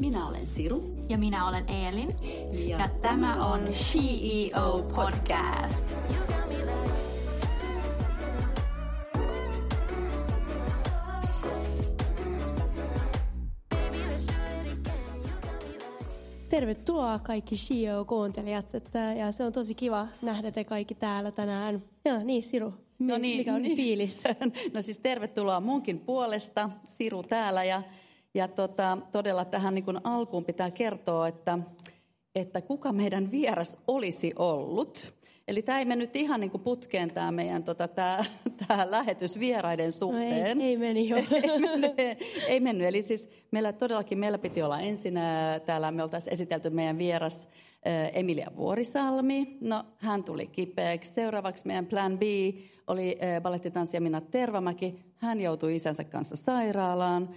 Minä olen Siru. Ja minä olen Eelin. Ja, ja tämä on CEO Podcast. Tervetuloa kaikki CEO-kuuntelijat, että, ja se on tosi kiva nähdä te kaikki täällä tänään. Ja niin, Siru, no niin, mikä on niin. fiilis? No siis tervetuloa munkin puolesta, Siru täällä ja ja tota, todella tähän niin alkuun pitää kertoa, että, että kuka meidän vieras olisi ollut. Eli tämä ei mennyt ihan niin kuin putkeen tämä meidän tota, tämä, tämä lähetys vieraiden suhteen. No ei, ei meni jo. ei, mennyt, ei mennyt. Eli siis meillä todellakin meillä piti olla ensin, täällä me oltaisiin esitelty meidän vieras Emilia Vuorisalmi. No, hän tuli kipeäksi. Seuraavaksi meidän plan B oli balettitanssija Minna Tervamäki. Hän joutui isänsä kanssa sairaalaan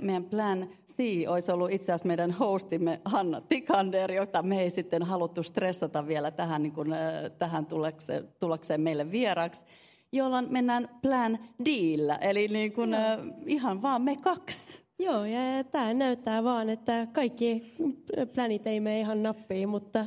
meidän plan C olisi ollut itse asiassa meidän hostimme Hanna Tikander, jota me ei sitten haluttu stressata vielä tähän, niin kuin, tähän tullakseen, tullakseen meille vieraksi, jolloin mennään plan Dillä, eli niin kuin, ihan vaan me kaksi. Joo, ja tämä näyttää vaan, että kaikki planit ei mene ihan nappiin, mutta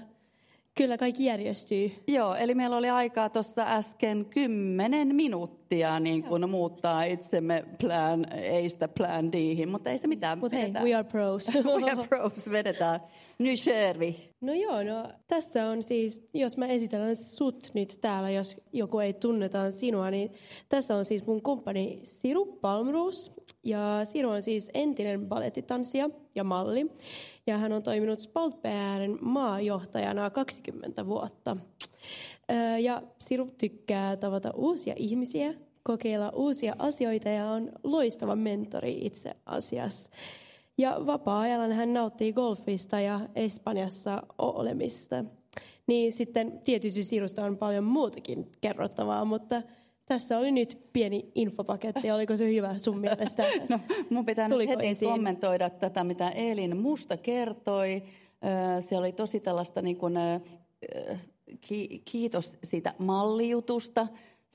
Kyllä kaikki järjestyy. Joo, eli meillä oli aikaa tuossa äsken kymmenen minuuttia niin kun muuttaa itsemme plan Aista plan Dihin, mutta ei se mitään. Mutta hei, we are pros. we are pros, vedetään. Nyt Shervi. No joo, no tässä on siis, jos mä esitellään sut nyt täällä, jos joku ei tunnetaan sinua, niin tässä on siis mun kumppani Siru Palmroos. Ja Siru on siis entinen balettitanssija ja malli. Ja hän on toiminut Spaltbären maajohtajana 20 vuotta. Ja Siru tykkää tavata uusia ihmisiä, kokeilla uusia asioita ja on loistava mentori itse asiassa. Ja vapaa-ajalla hän nauttii golfista ja Espanjassa olemista. Niin sitten tietysti Sirusta on paljon muutakin kerrottavaa, mutta tässä oli nyt pieni infopaketti. Oliko se hyvä sun mielestä? No, mun pitää nyt heti esiin? kommentoida tätä, mitä Elin musta kertoi. Se oli tosi tällaista niin kuin, kiitos siitä mallijutusta.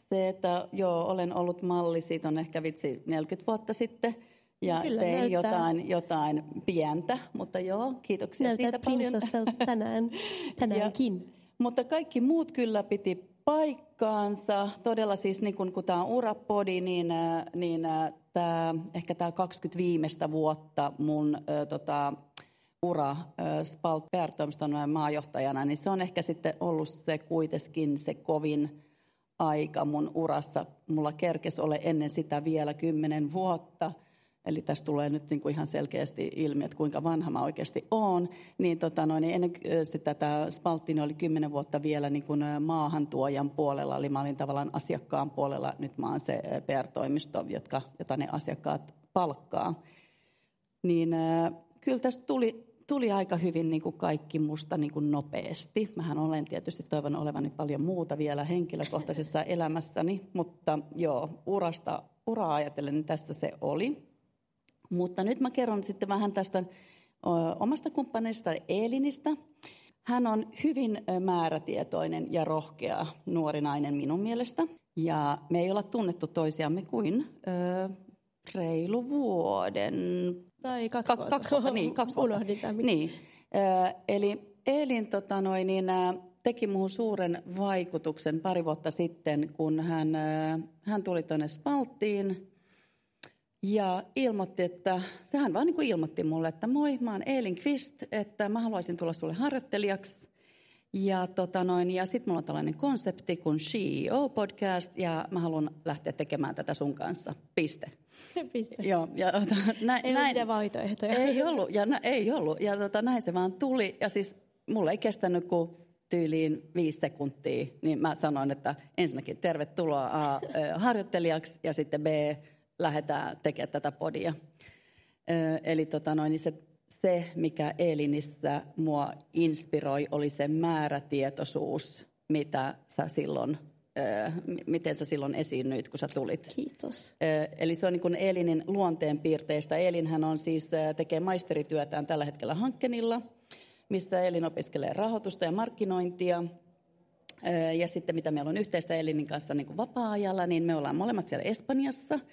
Se, että joo, olen ollut malli, siitä on ehkä vitsi 40 vuotta sitten – ja Kyllä, tein näyttää. jotain, jotain pientä, mutta joo, kiitoksia näyttää siitä paljon. tänään, tänäänkin. Ja, mutta kaikki muut kyllä piti paikkaansa. Todella siis niin kun, kun tämä on urapodi, niin, äh, niin äh, tää, ehkä tämä 20 viimeistä vuotta mun ö, tota, ura Spalt PR-toimiston maajohtajana, niin se on ehkä sitten ollut se kuitenkin se kovin aika mun urassa. Mulla kerkes ole ennen sitä vielä kymmenen vuotta – eli tässä tulee nyt niin kuin ihan selkeästi ilmi, että kuinka vanha mä oikeasti oon, niin, tota noin, niin ennen sitä tämä Spalttini oli kymmenen vuotta vielä niin kuin maahantuojan puolella, eli mä olin tavallaan asiakkaan puolella, nyt mä oon se PR-toimisto, jotka, jota ne asiakkaat palkkaa. Niin kyllä tästä tuli, tuli aika hyvin niin kuin kaikki musta niin kuin nopeasti. Mähän olen tietysti toivon olevani paljon muuta vielä henkilökohtaisessa elämässäni, mutta joo, urasta, uraa ajatellen niin tässä se oli. Mutta nyt mä kerron sitten vähän tästä omasta kumppaneista Eelinistä. Hän on hyvin määrätietoinen ja rohkea nuori nainen minun mielestä. Ja me ei olla tunnettu toisiamme kuin ö, reilu vuoden. Tai kaksi vuotta. Kaksi vuotta, niin. Kaksi vuotta. Unohdin tämän. Niin. Ö, eli Eelin tota noin, niin, teki muuhun suuren vaikutuksen pari vuotta sitten, kun hän, hän tuli tuonne Spalttiin ja ilmoitti, että, sehän vaan niin kuin ilmoitti mulle, että moi, mä oon Eelin Kvist, että mä haluaisin tulla sulle harjoittelijaksi. Ja, tota noin, ja sitten mulla on tällainen konsepti kuin CEO Podcast, ja mä haluan lähteä tekemään tätä sun kanssa. Piste. Piste. Joo, ja, tota, näin, ei näin, ollut vaihtoehtoja. Ei ollut, ja nä, ei ollut. Ja tota, näin se vaan tuli. Ja siis mulla ei kestänyt kuin tyyliin viisi sekuntia, niin mä sanoin, että ensinnäkin tervetuloa A, harjoittelijaksi, ja sitten B, lähdetään tekemään tätä podia. Eli tota noin, niin se, se, mikä Elinissä mua inspiroi, oli se määrätietoisuus, mitä sä silloin miten sä silloin esiinnyit, kun sä tulit. Kiitos. Eli se on niin Elinin luonteenpiirteistä. Elinhän on siis, tekee maisterityötään tällä hetkellä Hankkenilla, missä Elin opiskelee rahoitusta ja markkinointia. Ja sitten mitä meillä on yhteistä Elinin kanssa niin vapaa-ajalla, niin me ollaan molemmat siellä Espanjassa –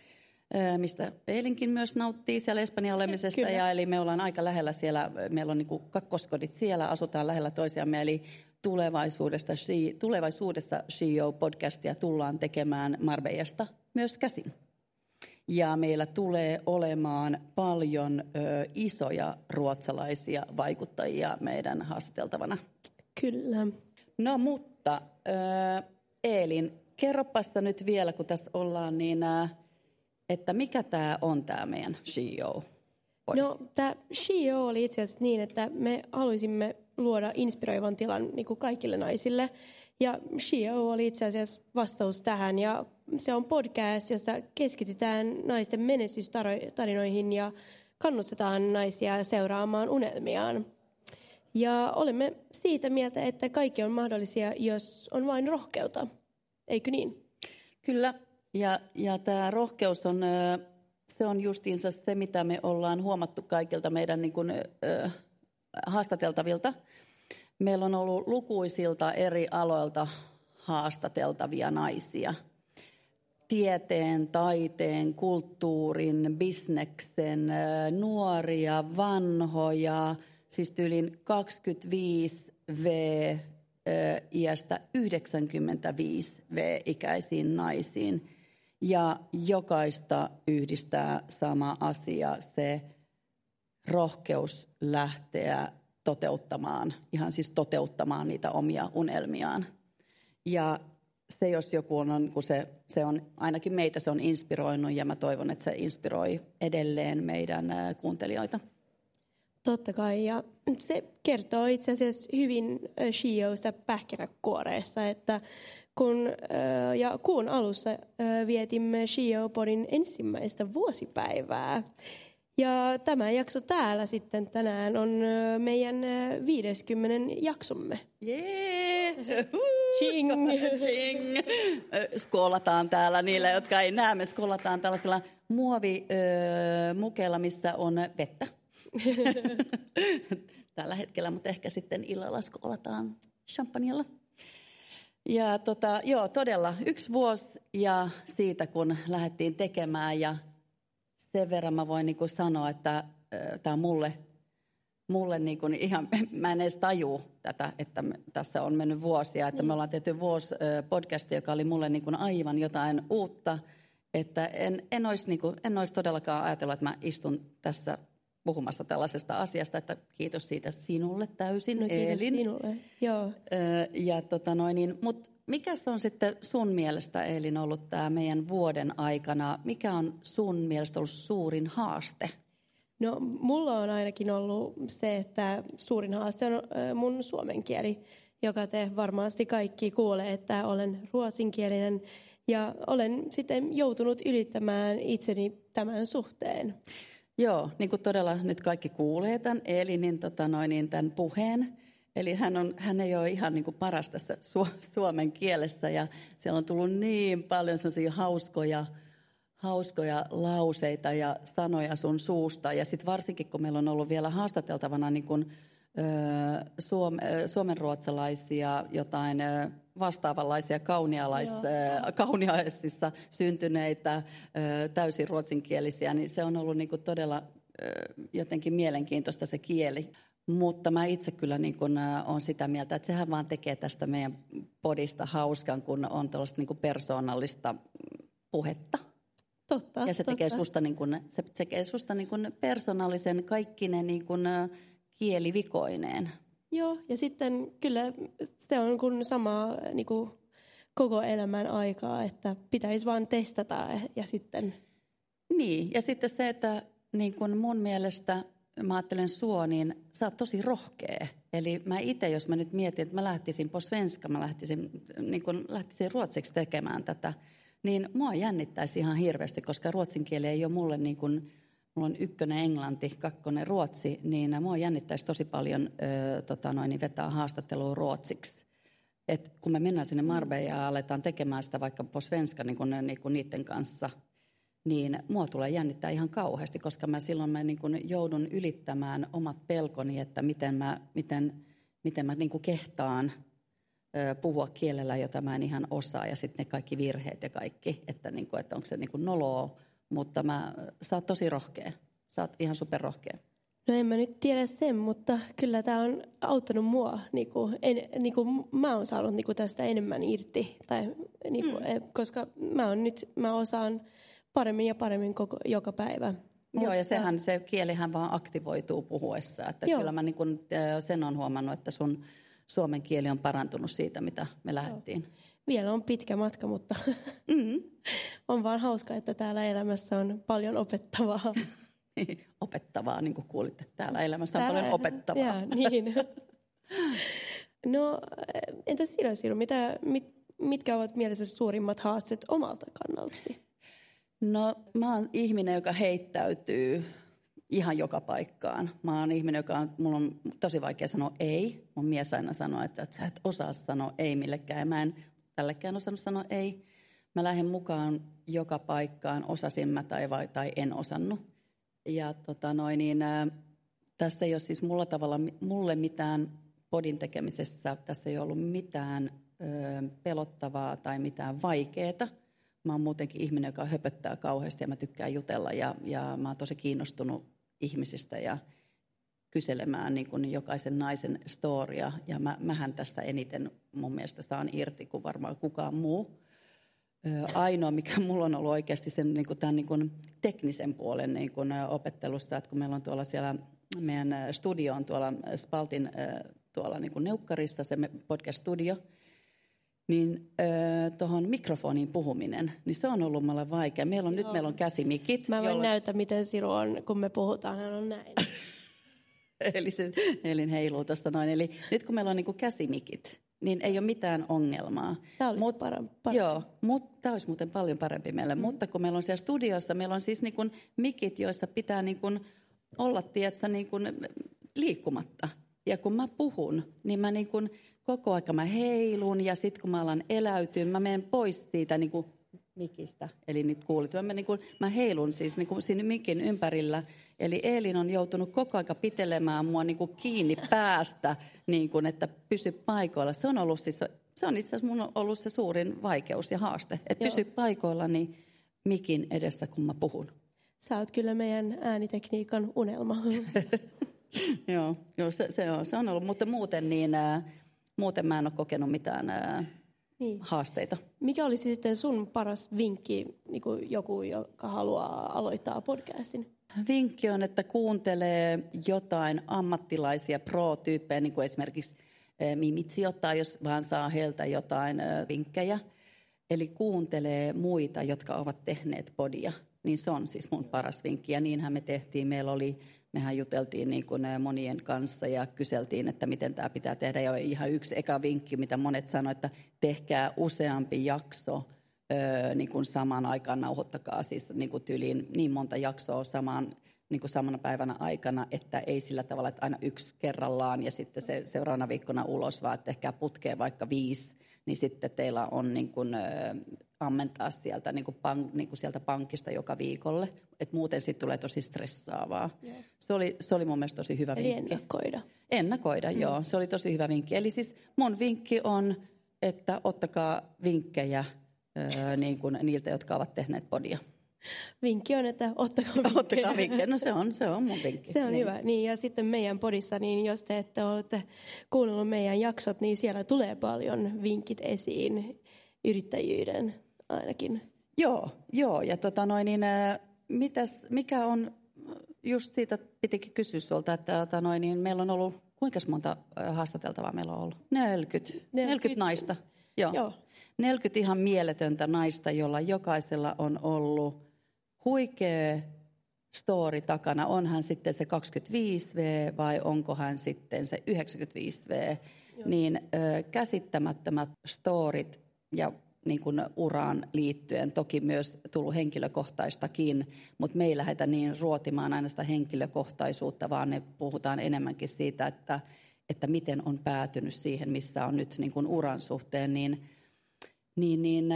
mistä Eilinkin myös nauttii siellä Espanjan olemisesta. Kyllä. Ja eli me ollaan aika lähellä siellä, meillä on niin kakkoskodit siellä, asutaan lähellä toisiamme. Eli tulevaisuudesta, She, tulevaisuudessa CEO-podcastia tullaan tekemään Marbejasta myös käsin. Ja meillä tulee olemaan paljon ö, isoja ruotsalaisia vaikuttajia meidän haastateltavana. Kyllä. No mutta, ö, Eelin, kerropassa nyt vielä, kun tässä ollaan, niin ä, että mikä tämä on tämä meidän CEO? No, tämä CEO oli itse asiassa niin, että me haluaisimme luoda inspiroivan tilan niin kuin kaikille naisille. Ja CEO oli itse asiassa vastaus tähän. Ja se on podcast, jossa keskitytään naisten menestystarinoihin ja kannustetaan naisia seuraamaan unelmiaan. Ja olemme siitä mieltä, että kaikki on mahdollisia, jos on vain rohkeutta. Eikö niin? Kyllä. Ja, ja tämä rohkeus on, se on justiinsa se, mitä me ollaan huomattu kaikilta meidän niin kuin, haastateltavilta. Meillä on ollut lukuisilta eri aloilta haastateltavia naisia. Tieteen, taiteen, kulttuurin, bisneksen, nuoria, vanhoja, siis tyylin 25 V iästä 95 V-ikäisiin naisiin. Ja jokaista yhdistää sama asia, se rohkeus lähteä toteuttamaan, ihan siis toteuttamaan niitä omia unelmiaan. Ja se, jos joku on, kun se, se on, ainakin meitä se on inspiroinut ja mä toivon, että se inspiroi edelleen meidän kuuntelijoita. Totta kai, ja se kertoo itse asiassa hyvin Shioista pähkinäkuoreessa, että kun, ja kuun alussa vietimme Shio-podin ensimmäistä vuosipäivää. Ja tämä jakso täällä sitten tänään on meidän 50 jaksomme. Jee! Ching! Ching! Skolataan täällä niille, jotka ei näe. Me skolataan tällaisella muovimukeella, missä on vettä. Tällä hetkellä, mutta ehkä sitten illalla skolataan champagnella. Ja tota, joo, todella yksi vuosi ja siitä kun lähdettiin tekemään. Ja sen verran mä voin niin kuin sanoa, että äh, tämä on mulle, mulle niin kuin ihan, mä en edes taju tätä, että me, tässä on mennyt vuosia, että me ollaan tehty vuosi äh, podcastia, joka oli mulle niin kuin aivan jotain uutta, että en, en, olisi, niin kuin, en olisi todellakaan ajatellut, että mä istun tässä puhumassa tällaisesta asiasta, että kiitos siitä sinulle täysin, no, kiitos Eelin. sinulle, joo. Ja tota noin, niin, mutta mikä se on sitten sun mielestä, Eelin, ollut tämä meidän vuoden aikana? Mikä on sun mielestä ollut suurin haaste? No, mulla on ainakin ollut se, että suurin haaste on mun suomen kieli, joka te varmasti kaikki kuulee, että olen ruotsinkielinen ja olen sitten joutunut ylittämään itseni tämän suhteen. Joo, niin kuin todella nyt kaikki kuulee tämän Elinin tota noin, niin tämän puheen. Eli hän, on, hän ei ole ihan niin kuin paras tässä su, suomen kielessä ja siellä on tullut niin paljon sellaisia hauskoja, hauskoja lauseita ja sanoja sun suusta. Ja sitten varsinkin, kun meillä on ollut vielä haastateltavana niin kuin, suom, suomenruotsalaisia, jotain vastaavanlaisia kaunialais, kauniaisissa syntyneitä, täysin ruotsinkielisiä, niin se on ollut niin kuin todella jotenkin mielenkiintoista se kieli. Mutta mä itse kyllä niin kun, on sitä mieltä, että sehän vaan tekee tästä meidän podista hauskan, kun on tällaista niin persoonallista puhetta. Totta, ja se totta. tekee susta, niin kun, se tekee susta niin kun persoonallisen kaikkinen niin kun, kielivikoineen. Joo, ja sitten kyllä se on kun sama niin kuin koko elämän aikaa, että pitäisi vaan testata ja sitten... Niin, ja sitten se, että niin kun mun mielestä mä ajattelen sua, niin sä oot tosi rohkea. Eli mä itse, jos mä nyt mietin, että mä lähtisin po svenska, mä lähtisin, niin kun lähtisin ruotsiksi tekemään tätä, niin mua jännittäisi ihan hirveästi, koska ruotsin kieli ei ole mulle niin kuin, mulla on ykkönen englanti, kakkonen ruotsi, niin mua jännittäisi tosi paljon ö, tota noin, niin vetää haastattelua ruotsiksi. Et kun me mennään sinne Marbeen ja aletaan tekemään sitä vaikka po svenska niin kun, niin kun niiden kanssa – niin mua tulee jännittää ihan kauheasti, koska mä silloin mä niin kuin joudun ylittämään omat pelkoni, että miten mä, miten, miten mä niin kehtaan ö, puhua kielellä, jota mä en ihan osaa, ja sitten ne kaikki virheet ja kaikki, että, niin kuin, että onko se niin noloa mutta mä, sä oot tosi rohkea. Sä oot ihan superrohkea. No en mä nyt tiedä sen, mutta kyllä tämä on auttanut mua. Niin kuin, en, niin kuin mä oon saanut niin kuin tästä enemmän irti, tai, niin kuin, mm. koska mä, on nyt, mä osaan paremmin ja paremmin koko, joka päivä. Joo, ja sehän se kielihän vaan aktivoituu puhuessa. Että Joo. kyllä mä niin kun, sen on huomannut, että sun suomen kieli on parantunut siitä, mitä me lähdettiin. Vielä on pitkä matka, mutta mm-hmm. on vaan hauska, että täällä elämässä on paljon opettavaa. opettavaa, niin kuin kuulitte. Täällä elämässä on täällä, paljon opettavaa. Ja, niin. no, entäs sinä, Siru, mitä, mit, mitkä ovat mielessä suurimmat haasteet omalta kannaltasi? No, mä oon ihminen, joka heittäytyy ihan joka paikkaan. Mä oon ihminen, joka on, mulla on tosi vaikea sanoa ei. Mun mies aina sanoo, että, että sä et osaa sanoa ei millekään. Mä en tällekään osannut sanoa ei. Mä lähden mukaan joka paikkaan, osasin mä tai, vai, tai en osannut. Ja tota noin, niin, ä, tässä ei ole siis mulla tavalla, mulle mitään podin tekemisessä, tässä ei ollut mitään ö, pelottavaa tai mitään vaikeaa mä oon muutenkin ihminen, joka höpöttää kauheasti ja mä tykkään jutella ja, ja mä oon tosi kiinnostunut ihmisistä ja kyselemään niin kuin jokaisen naisen storia. Ja mä, mähän tästä eniten mun mielestä saan irti kuin varmaan kukaan muu. Ainoa, mikä mulla on ollut oikeasti sen niin kuin tämän niin kuin teknisen puolen niin kuin opettelussa, että kun meillä on tuolla siellä meidän studio on tuolla Spaltin tuolla niin kuin Neukkarissa, se podcast-studio – niin tuohon mikrofoniin puhuminen, niin se on ollut mulle vaikea. Meillä on, nyt meillä on käsimikit. Mä voin jolle... näyttää, miten Siru on, kun me puhutaan, hän on näin. eli se Elin heiluu tuossa noin. Eli nyt kun meillä on niin käsimikit, niin ei ole mitään ongelmaa. Tämä olisi Mut, parempi. Joo, mutta tämä olisi muuten paljon parempi meille. Mm. Mutta kun meillä on siellä studiossa, meillä on siis niin kuin mikit, joissa pitää niin kuin olla, tiedätkö, niin kuin liikkumatta. Ja kun mä puhun, niin mä niin kuin koko aika mä heilun ja sitten kun mä alan eläytyä, mä menen pois siitä niin kuin mikistä. Eli nyt kuulit, mä, niin kuin, mä heilun siis niin kuin siinä mikin ympärillä. Eli Eelin on joutunut koko aika pitelemään mua niin kuin kiinni päästä, niin kuin, että pysy paikoilla. Se on ollut siis, se on itse asiassa mun ollut se suurin vaikeus ja haaste, että pysy paikoillani mikin edessä, kun mä puhun. Sä oot kyllä meidän äänitekniikan unelma. joo, se, se, on, se on ollut, mutta muuten niin... Äh, muuten mä en ole kokenut mitään ää, niin. haasteita. Mikä olisi sitten sun paras vinkki niin kuin joku, joka haluaa aloittaa podcastin? Vinkki on, että kuuntelee jotain ammattilaisia pro-tyyppejä, niin kuin esimerkiksi Mimitsi ottaa, jos vaan saa heiltä jotain vinkkejä. Eli kuuntelee muita, jotka ovat tehneet podia. Niin se on siis mun paras vinkki. Ja niinhän me tehtiin. Meillä oli mehän juteltiin niin kuin monien kanssa ja kyseltiin, että miten tämä pitää tehdä. Ja ihan yksi eka vinkki, mitä monet sanoivat, että tehkää useampi jakso niin kuin samaan aikaan, nauhoittakaa siis niin kuin tyliin niin monta jaksoa samaan niin kuin samana päivänä aikana, että ei sillä tavalla, että aina yksi kerrallaan ja sitten se seuraavana viikkona ulos, vaan että ehkä putkee vaikka viisi, niin sitten teillä on niin kuin, ö, ammentaa sieltä, niin kuin pank, niin kuin sieltä pankista joka viikolle. Et muuten siitä tulee tosi stressaavaa. Yeah. Se, oli, se oli mun mielestä tosi hyvä Eli vinkki. ennakoida. Ennakoida, mm. joo. Se oli tosi hyvä vinkki. Eli siis mun vinkki on, että ottakaa vinkkejä ö, niin kuin niiltä, jotka ovat tehneet podia. Vinkki on, että ottakaa vinkkejä. Ottakaa vinkkejä. No se on, se on mun vinkki. Se on niin. hyvä. Niin, ja sitten meidän podissa, niin jos te ette olette kuunnellut meidän jaksot, niin siellä tulee paljon vinkit esiin yrittäjyyden ainakin. Joo, joo. Ja tota noin, niin, mitäs, mikä on, just siitä pitikin kysyä sulta, että tota noin, niin meillä on ollut, kuinka monta haastateltavaa meillä on ollut? 40. 40, 40 naista. Joo. joo. 40 ihan mieletöntä naista, jolla jokaisella on ollut huikea story takana. On hän sitten se 25V vai onko hän sitten se 95V. Joo. Niin ö, käsittämättömät storit ja niin kuin uraan liittyen, toki myös tullut henkilökohtaistakin, mutta me ei lähdetä niin ruotimaan aina sitä henkilökohtaisuutta, vaan ne puhutaan enemmänkin siitä, että, että miten on päätynyt siihen, missä on nyt niin kuin uran suhteen, niin, niin, niin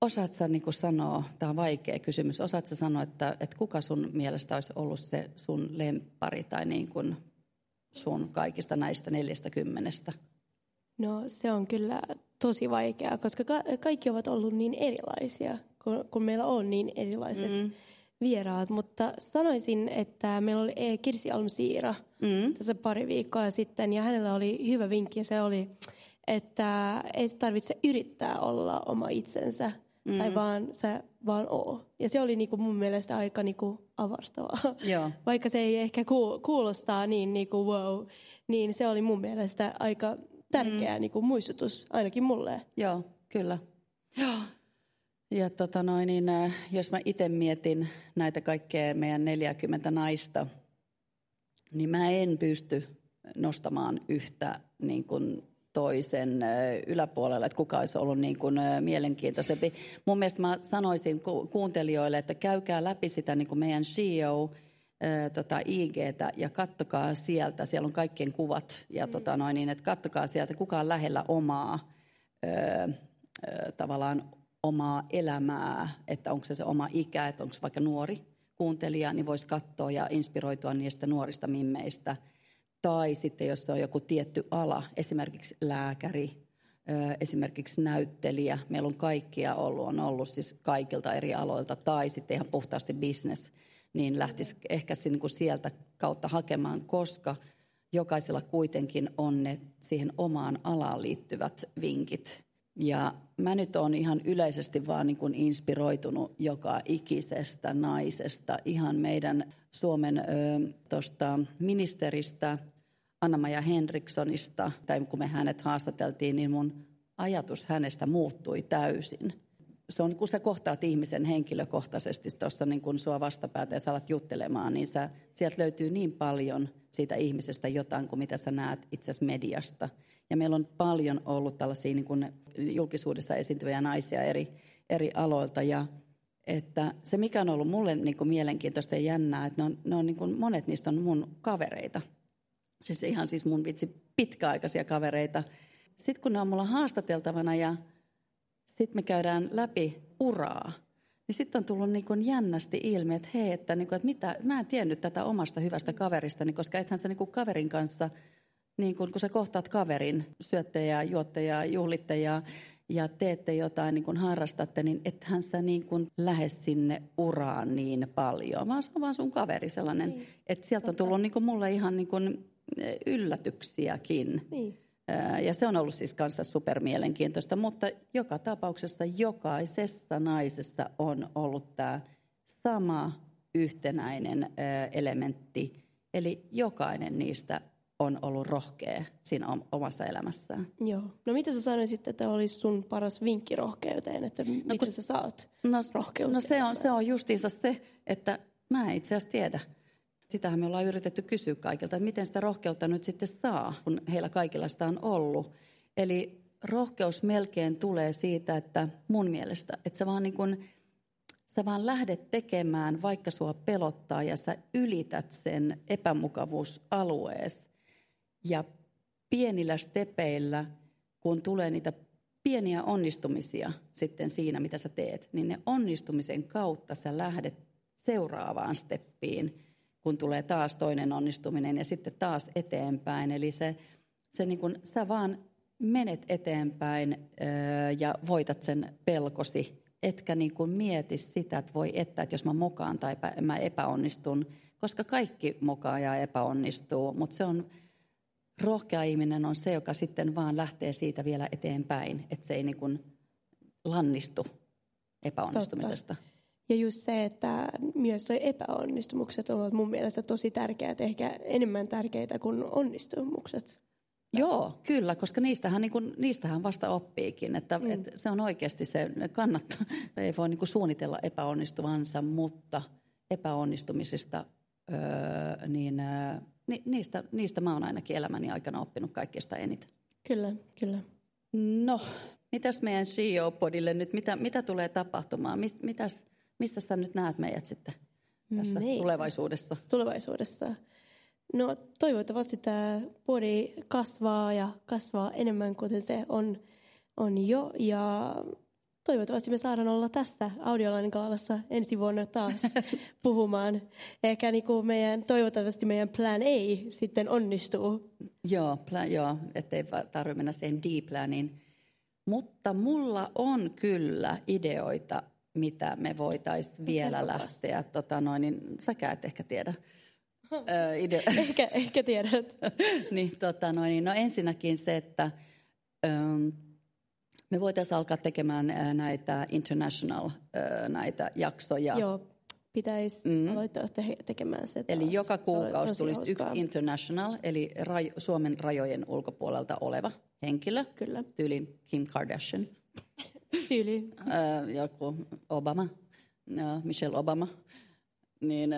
osaat sä niin sanoa, tämä on vaikea kysymys, osaat sä sanoa, että, että kuka sun mielestä olisi ollut se sun lempari tai niin kuin sun kaikista näistä neljästä kymmenestä? No se on kyllä tosi vaikeaa, koska ka- kaikki ovat olleet niin erilaisia. kun, kun meillä on niin erilaiset mm. vieraat. Mutta sanoisin, että meillä oli eh, Kirsi Almsiira mm. tässä pari viikkoa sitten ja hänellä oli hyvä vinkki ja se oli, että ei tarvitse yrittää olla oma itsensä mm. tai vaan sä vaan oo. Ja se oli niinku mun mielestä aika niinku avartavaa. Joo. Vaikka se ei ehkä kuulostaa niin niinku wow, niin se oli mun mielestä aika tärkeä mm. niinku muistutus, ainakin mulle. Joo, kyllä. Joo. Ja tota noin, niin, äh, jos mä itse mietin näitä kaikkea meidän 40 naista, niin mä en pysty nostamaan yhtä niin kuin toisen yläpuolella, että kuka olisi ollut niin kuin mielenkiintoisempi. Mun mielestä mä sanoisin kuuntelijoille, että käykää läpi sitä niin kuin meidän CEO tota IGtä ja kattokaa sieltä, siellä on kaikkien kuvat, ja mm. tota noin, niin, että kattokaa sieltä, kuka on lähellä omaa tavallaan omaa elämää, että onko se se oma ikä, että onko se vaikka nuori kuuntelija, niin voisi katsoa ja inspiroitua niistä nuorista mimmeistä – tai sitten jos on joku tietty ala, esimerkiksi lääkäri, esimerkiksi näyttelijä, meillä on kaikkia ollut, on ollut siis kaikilta eri aloilta, tai sitten ihan puhtaasti business, niin lähtisi ehkä niin kuin sieltä kautta hakemaan, koska jokaisella kuitenkin on ne siihen omaan alaan liittyvät vinkit. Ja mä nyt olen ihan yleisesti vaan niin kuin inspiroitunut joka ikisestä naisesta, ihan meidän Suomen ö, tosta ministeristä, Anna-Maja Henrikssonista, tai kun me hänet haastateltiin, niin mun ajatus hänestä muuttui täysin. Se on, kun sä kohtaat ihmisen henkilökohtaisesti tuossa niin kun sua vastapäätä ja sä alat juttelemaan, niin sä, sieltä löytyy niin paljon siitä ihmisestä jotain kuin mitä sä näet itse mediasta. Ja meillä on paljon ollut tällaisia niin kun julkisuudessa esiintyviä naisia eri, eri aloilta ja että se mikä on ollut mulle niin kuin mielenkiintoista ja jännää, että ne on, ne on niin kuin, monet niistä on mun kavereita. Siis ihan siis mun vitsi pitkäaikaisia kavereita. Sitten kun ne on mulla haastateltavana ja sitten me käydään läpi uraa, niin sitten on tullut niin kuin jännästi ilmi, että hei, että, niin kuin, että mitä, mä en tiennyt tätä omasta hyvästä kaveristani, koska ethän sä niin kuin kaverin kanssa, niin kuin, kun sä kohtaat kaverin, syötte ja juotte ja juhlitte ja ja teette jotain, niin kun harrastatte, niin ethän sä niin kun lähde sinne uraan niin paljon, vaan se on vaan sun kaveri sellainen. Niin, että sieltä totta. on tullut niin kun mulle ihan niin kun yllätyksiäkin. Niin. Ja se on ollut siis kanssa supermielenkiintoista, mutta joka tapauksessa jokaisessa naisessa on ollut tämä sama yhtenäinen elementti. Eli jokainen niistä on ollut rohkea siinä omassa elämässään. Joo. No mitä sä sanoisit, että olisi sun paras vinkki rohkeuteen, että no, miten kun, sä saat no, rohkeutta? No se on, se on justiinsa se, että mä en itse asiassa tiedä. Sitähän me ollaan yritetty kysyä kaikilta, että miten sitä rohkeutta nyt sitten saa, kun heillä kaikilla sitä on ollut. Eli rohkeus melkein tulee siitä, että mun mielestä, että sä vaan, niin kun, sä vaan lähdet tekemään, vaikka sua pelottaa ja sä ylität sen epämukavuusaluees. Ja pienillä stepeillä, kun tulee niitä pieniä onnistumisia sitten siinä, mitä sä teet, niin ne onnistumisen kautta sä lähdet seuraavaan steppiin – kun tulee taas toinen onnistuminen ja sitten taas eteenpäin. Eli se, se niin kuin, sä vaan menet eteenpäin öö, ja voitat sen pelkosi, etkä niin kuin mieti sitä, että voi että, että jos mä mokaan tai mä epäonnistun, koska kaikki mokaa ja epäonnistuu, mutta se on, rohkea ihminen on se, joka sitten vaan lähtee siitä vielä eteenpäin, että se ei niin kuin lannistu epäonnistumisesta. Totta. Ja just se, että myös toi epäonnistumukset ovat mun mielestä tosi tärkeät, ehkä enemmän tärkeitä kuin onnistumukset. Joo, kyllä, koska niistähän, niin kuin, niistähän vasta oppiikin, että, mm. että se on oikeasti se, kannattaa, ei voi niin kuin suunnitella epäonnistuvansa, mutta epäonnistumisista, öö, niin öö, ni, niistä, niistä mä oon ainakin elämäni aikana oppinut kaikkeesta eniten. Kyllä, kyllä. No, mitäs meidän CEO-podille nyt, mitä, mitä tulee tapahtumaan, Mis, mitäs Mistä sä nyt näet meidät sitten tässä Meitä. tulevaisuudessa? Tulevaisuudessa. No toivottavasti tämä puoli kasvaa ja kasvaa enemmän kuin se on, on jo. Ja toivottavasti me saadaan olla tässä Audiolainen kaalassa ensi vuonna taas puhumaan. Ehkä niin kuin meidän, toivottavasti meidän plan A sitten onnistuu. Joo, plan, joo ettei tarvitse mennä siihen D-planiin. Mutta mulla on kyllä ideoita mitä me voitaisiin vielä lähteä. Tota noin, niin, säkään et ehkä tiedä. Ö, ide- ehkä, ehkä tiedät. niin, tota noin, niin, no ensinnäkin se, että ö, me voitaisiin alkaa tekemään näitä international näitä jaksoja. Joo, pitäisi mm. aloittaa tekemään se taas. Eli joka kuukausi tulisi hauskaa. yksi international, eli raj- Suomen rajojen ulkopuolelta oleva henkilö. Kyllä. Tyylin Kim Kardashian. Tyyli. joku Obama, Michelle Obama. Niin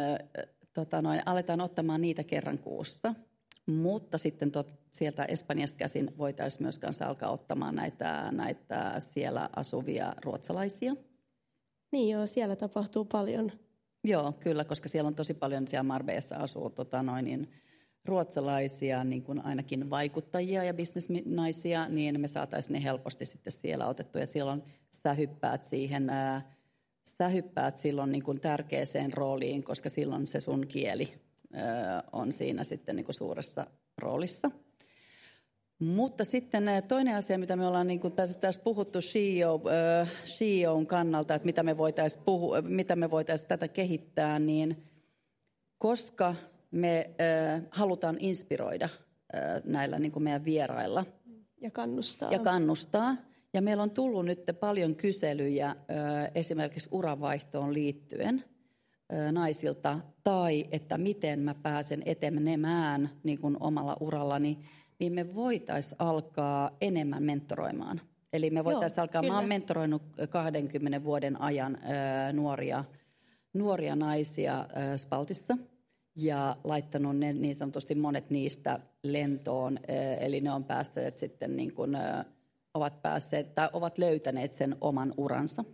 tota noin, aletaan ottamaan niitä kerran kuussa. Mutta sitten tot, sieltä Espanjasta käsin voitaisiin myös kanssa alkaa ottamaan näitä, näitä siellä asuvia ruotsalaisia. Niin joo, siellä tapahtuu paljon. Joo, kyllä, koska siellä on tosi paljon siellä Marbeessa asuu tota noin, niin, ruotsalaisia niin kuin ainakin vaikuttajia ja bisnesnaisia, niin me saataisiin ne helposti sitten siellä otettu. Ja silloin sä hyppäät siihen, ää, sä hyppäät silloin niin kuin tärkeäseen rooliin, koska silloin se sun kieli on siinä sitten niin kuin suuressa roolissa. Mutta sitten toinen asia, mitä me ollaan niin kuin tässä, tässä puhuttu CEO, äh, CEOn kannalta, että mitä me voitaisiin mitä me voitaisiin tätä kehittää, niin koska me äh, halutaan inspiroida äh, näillä niin kuin meidän vierailla. Ja kannustaa. Ja kannustaa. Ja meillä on tullut nyt paljon kyselyjä äh, esimerkiksi uravaihtoon liittyen naisilta, tai että miten mä pääsen etenemään niin kuin omalla urallani, niin me voitaisiin alkaa enemmän mentoroimaan. Eli me voitaisiin alkaa, kyllä. mä oon mentoroinut 20 vuoden ajan äh, nuoria, nuoria naisia äh, Spaltissa – ja laittanut ne niin sanotusti monet niistä lentoon, eli ne on päässeet sitten niin kuin, ovat päässeet tai ovat löytäneet sen oman uransa.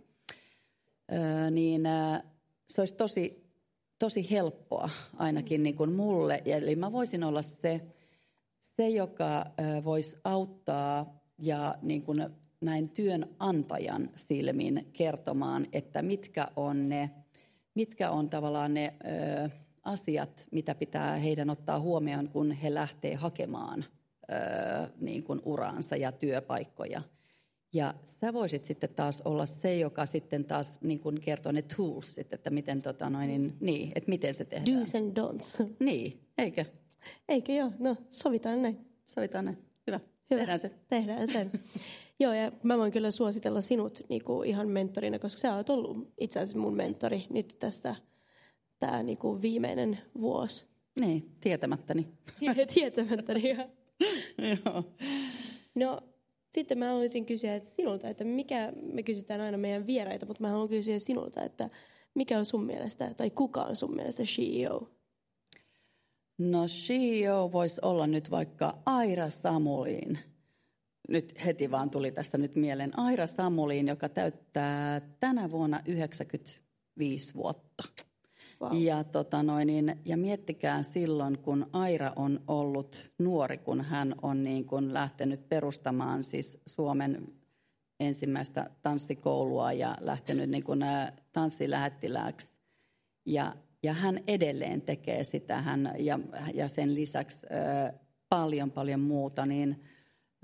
Niin se olisi tosi, tosi helppoa ainakin niin kuin mulle. Eli mä voisin olla se, se joka voisi auttaa ja niin kuin näin työnantajan silmin kertomaan, että mitkä on ne, mitkä on tavallaan ne asiat, mitä pitää heidän ottaa huomioon, kun he lähtee hakemaan ö, niin kuin uraansa ja työpaikkoja. Ja sä voisit sitten taas olla se, joka sitten taas niin kuin kertoo ne tools, että miten, tota noin, niin, niin, että miten se tehdään. Do's and don'ts. Niin, eikö? Eikö joo, no sovitaan näin. Sovitaan näin, hyvä. Hyvä. Tehdään se. Tehdään sen. Joo, ja mä voin kyllä suositella sinut niin kuin ihan mentorina, koska sä oot ollut itse asiassa mun mentori nyt tässä – tämä niinku viimeinen vuosi. Niin, tietämättäni. tietämättäni, joo. No, sitten mä haluaisin kysyä että sinulta, että mikä, me kysytään aina meidän vieraita, mutta mä haluan kysyä sinulta, että mikä on sun mielestä, tai kuka on sun mielestä CEO? No CEO voisi olla nyt vaikka Aira Samulin. Nyt heti vaan tuli tästä nyt mieleen. Aira Samulin, joka täyttää tänä vuonna 95 vuotta. Wow. Ja, tota noin, niin, ja miettikää silloin, kun Aira on ollut nuori, kun hän on niin kuin lähtenyt perustamaan siis Suomen ensimmäistä tanssikoulua ja lähtenyt niin kuin, tanssilähettilääksi. Ja, ja hän edelleen tekee sitä hän, ja, ja sen lisäksi ö, paljon paljon muuta, niin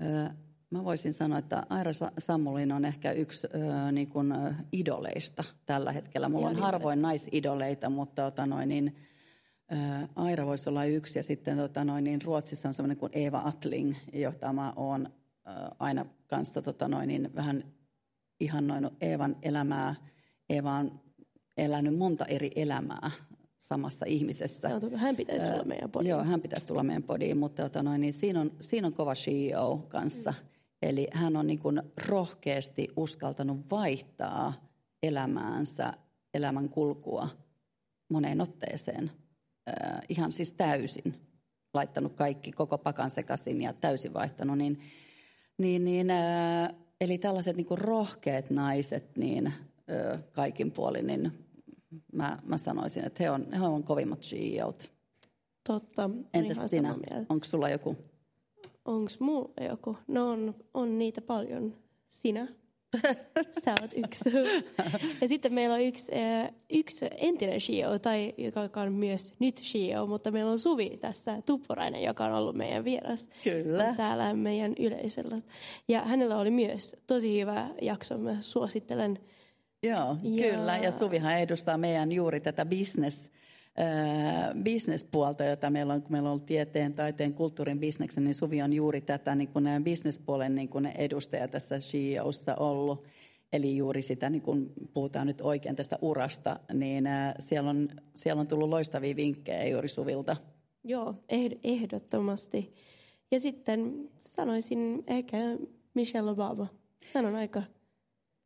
ö, Mä voisin sanoa, että Aira Sammulin on ehkä yksi äh, niin kuin, äh, idoleista tällä hetkellä. Mulla on harvoin naisidoleita, mutta tota noin, niin, äh, Aira voisi olla yksi. Ja sitten tota noin, niin Ruotsissa on sellainen kuin Eva Atling, jota mä oon äh, aina kanssa tota noin, niin vähän ihannoinut Eevan elämää. Eeva on elänyt monta eri elämää samassa ihmisessä. No, hän pitäisi tulla meidän podiin. Joo, hän pitäisi tulla meidän podiin, mutta tota noin, niin siinä, on, siinä on kova CEO kanssa. Mm Eli hän on niin kuin rohkeasti uskaltanut vaihtaa elämäänsä, elämän kulkua moneen otteeseen. Äh, ihan siis täysin laittanut kaikki koko pakan sekaisin ja täysin vaihtanut. Niin, niin, niin, äh, eli tällaiset niin kuin rohkeat naiset niin äh, kaikin puolin, niin mä, mä sanoisin, että he on, he on kovimmat CEOt. Totta. Entäs sinä? Onko sulla joku Onko mulla joku? No on, on niitä paljon. Sinä. Sä oot yksi. ja sitten meillä on yksi, äh, yksi entinen CEO, tai joka on myös nyt CEO, mutta meillä on Suvi tässä, Tuppurainen, joka on ollut meidän vieras. Kyllä. Täällä meidän yleisöllä. Ja hänellä oli myös tosi hyvä jakso. Mä suosittelen Joo, ja... kyllä. Ja Suvihan edustaa meidän juuri tätä business, bisnespuolta, jota meillä on, kun meillä on ollut tieteen, taiteen, kulttuurin, bisneksen, niin Suvi on juuri tätä niin kuin bisnespuolen niin kuin edustaja tässä CEOssa ollut. Eli juuri sitä, niin kun puhutaan nyt oikein tästä urasta, niin siellä, on, siellä on tullut loistavia vinkkejä juuri Suvilta. Joo, ehdottomasti. Ja sitten sanoisin ehkä Michelle Obama. Hän on aika,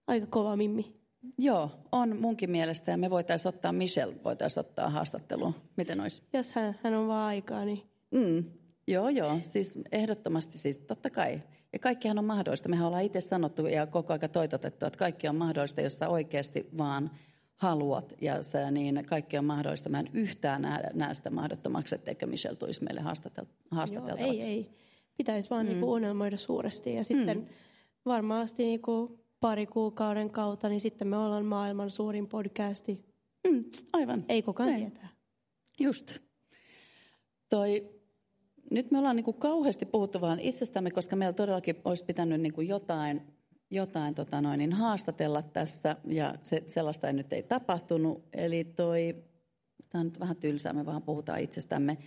aika kova mimmi. Joo, on munkin mielestä. Ja me voitaisiin ottaa Michelle, voitaisiin ottaa haastatteluun. Miten olisi? Jos hän, hän on vaan aikaa, niin... Mm, joo, joo. Siis ehdottomasti siis totta kai. Ja kaikkihan on mahdollista. Mehän ollaan itse sanottu ja koko aika toitotettu, että kaikki on mahdollista, jos sä oikeasti vaan haluat. Ja sä, niin kaikki on mahdollista. Mä en yhtään näe, näe sitä mahdottomaksi, etteikö Michelle tulisi meille haastatel, haastateltavaksi. Joo, ei, ei. Pitäisi vaan mm. niinku unelmoida suuresti. Ja sitten mm. varmasti niinku pari kuukauden kautta, niin sitten me ollaan maailman suurin podcasti. Mm, aivan. Ei kukaan Näin. tietää. Just. Toi nyt me ollaan niin kuin kauheasti puhuttu vaan itsestämme, koska meillä todellakin olisi pitänyt niin kuin jotain, jotain tota noin, niin haastatella tässä, ja se, sellaista ei nyt ei tapahtunut. Eli toi, tämä on nyt vähän tylsää, me vaan puhutaan itsestämme.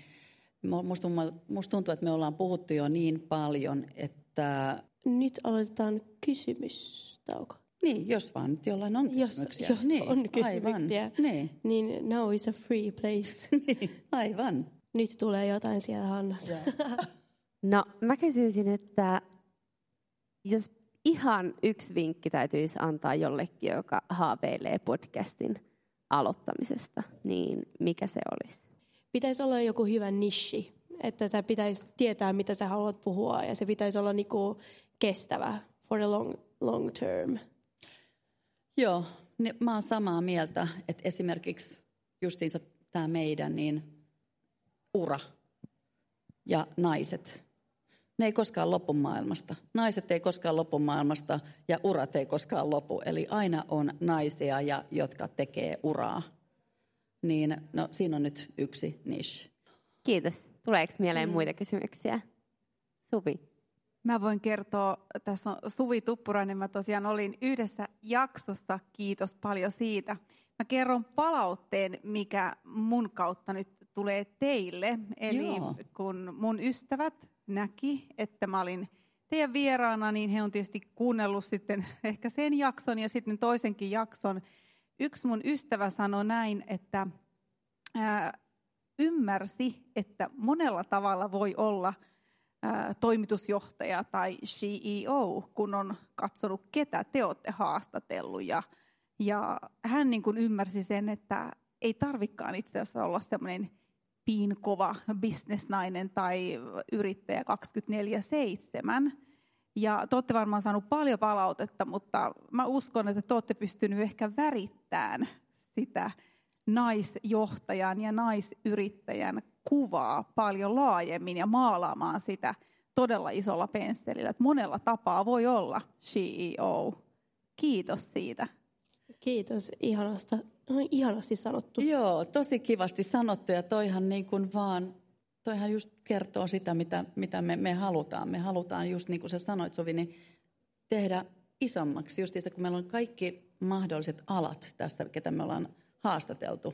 Musta, tuntuu, että me ollaan puhuttu jo niin paljon, että... Nyt aloitetaan kysymystauko. Niin, jos vaan nyt jollain on kysymyksiä. Jos, jos niin, on kysymyksiä, aivan. Niin. niin now is a free place. niin, aivan. Nyt tulee jotain siellä Hannassa. no mä kysyisin, että jos ihan yksi vinkki täytyisi antaa jollekin, joka haaveilee podcastin aloittamisesta, niin mikä se olisi? Pitäisi olla joku hyvä nishi, että sä pitäisi tietää, mitä sä haluat puhua, ja se pitäisi olla niinku kestävä for the long, long term. Joo, niin mä oon samaa mieltä, että esimerkiksi justiinsa tämä meidän, niin ura ja naiset. Ne ei koskaan lopu maailmasta. Naiset ei koskaan lopu maailmasta ja urat ei koskaan lopu. Eli aina on naisia, ja, jotka tekee uraa. Niin no, siinä on nyt yksi niche. Kiitos. Tuleeko mieleen mm. muita kysymyksiä? Suvi. Mä voin kertoa, tässä on Suvi Tuppurainen, mä tosiaan olin yhdessä jaksossa, kiitos paljon siitä. Mä kerron palautteen, mikä mun kautta nyt tulee teille. Eli Joo. kun mun ystävät näki, että mä olin teidän vieraana, niin he on tietysti kuunnellut sitten ehkä sen jakson ja sitten toisenkin jakson. Yksi mun ystävä sanoi näin, että ää, ymmärsi, että monella tavalla voi olla toimitusjohtaja tai CEO, kun on katsonut, ketä te olette haastatellut. Ja, ja hän niin kuin ymmärsi sen, että ei tarvikaan itse asiassa olla semmoinen piinkova bisnesnainen tai yrittäjä 24-7. Ja te olette varmaan saanut paljon palautetta, mutta mä uskon, että te olette pystyneet ehkä värittämään sitä naisjohtajan ja naisyrittäjän kuvaa paljon laajemmin ja maalaamaan sitä todella isolla pensselillä. Että monella tapaa voi olla CEO. Kiitos siitä. Kiitos ihanasta No ihanasti sanottu. Joo, tosi kivasti sanottu ja toihan niin kuin vaan, toihan just kertoo sitä, mitä, mitä me, me halutaan. Me halutaan just niin kuin sä sanoit Sovi, niin tehdä isommaksi. Just se, kun meillä on kaikki mahdolliset alat tässä, ketä me ollaan haastateltu.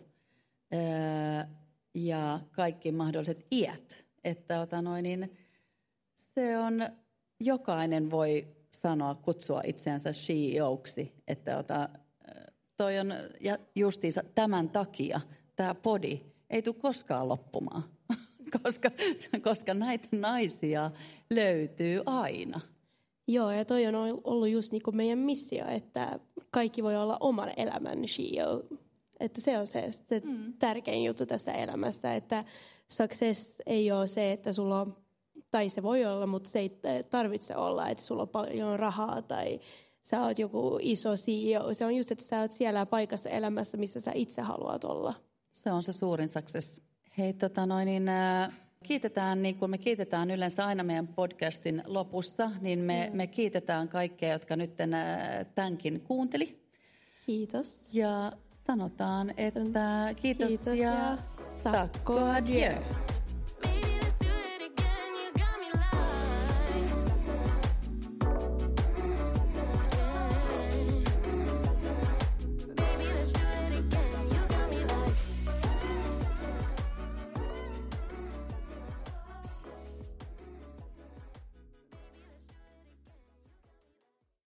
Öö, ja kaikki mahdolliset iät. Että ota noin, niin se on, jokainen voi sanoa, kutsua itseänsä CEOksi, että ota, toi on, ja justiinsa tämän takia tämä podi ei tule koskaan loppumaan, koska, koska näitä naisia löytyy aina. Joo, ja toi on ollut just niin kuin meidän missio, että kaikki voi olla oman elämän CEO. Että se on se, se mm. tärkein juttu tässä elämässä, että success ei ole se, että sulla on, tai se voi olla, mutta se ei tarvitse olla, että sulla on paljon rahaa tai sä oot joku iso CEO. Se on just, että sä oot siellä paikassa elämässä, missä sä itse haluat olla. Se on se suurin success. Hei, tota noin, niin, äh, kiitetään, niin kuin me kiitetään yleensä aina meidän podcastin lopussa, niin me, mm. me kiitetään kaikkia, jotka nyt äh, tämänkin kuunteli. Kiitos. Ja sanotaan, että kiitos, kiitos ja, ja takko adieu.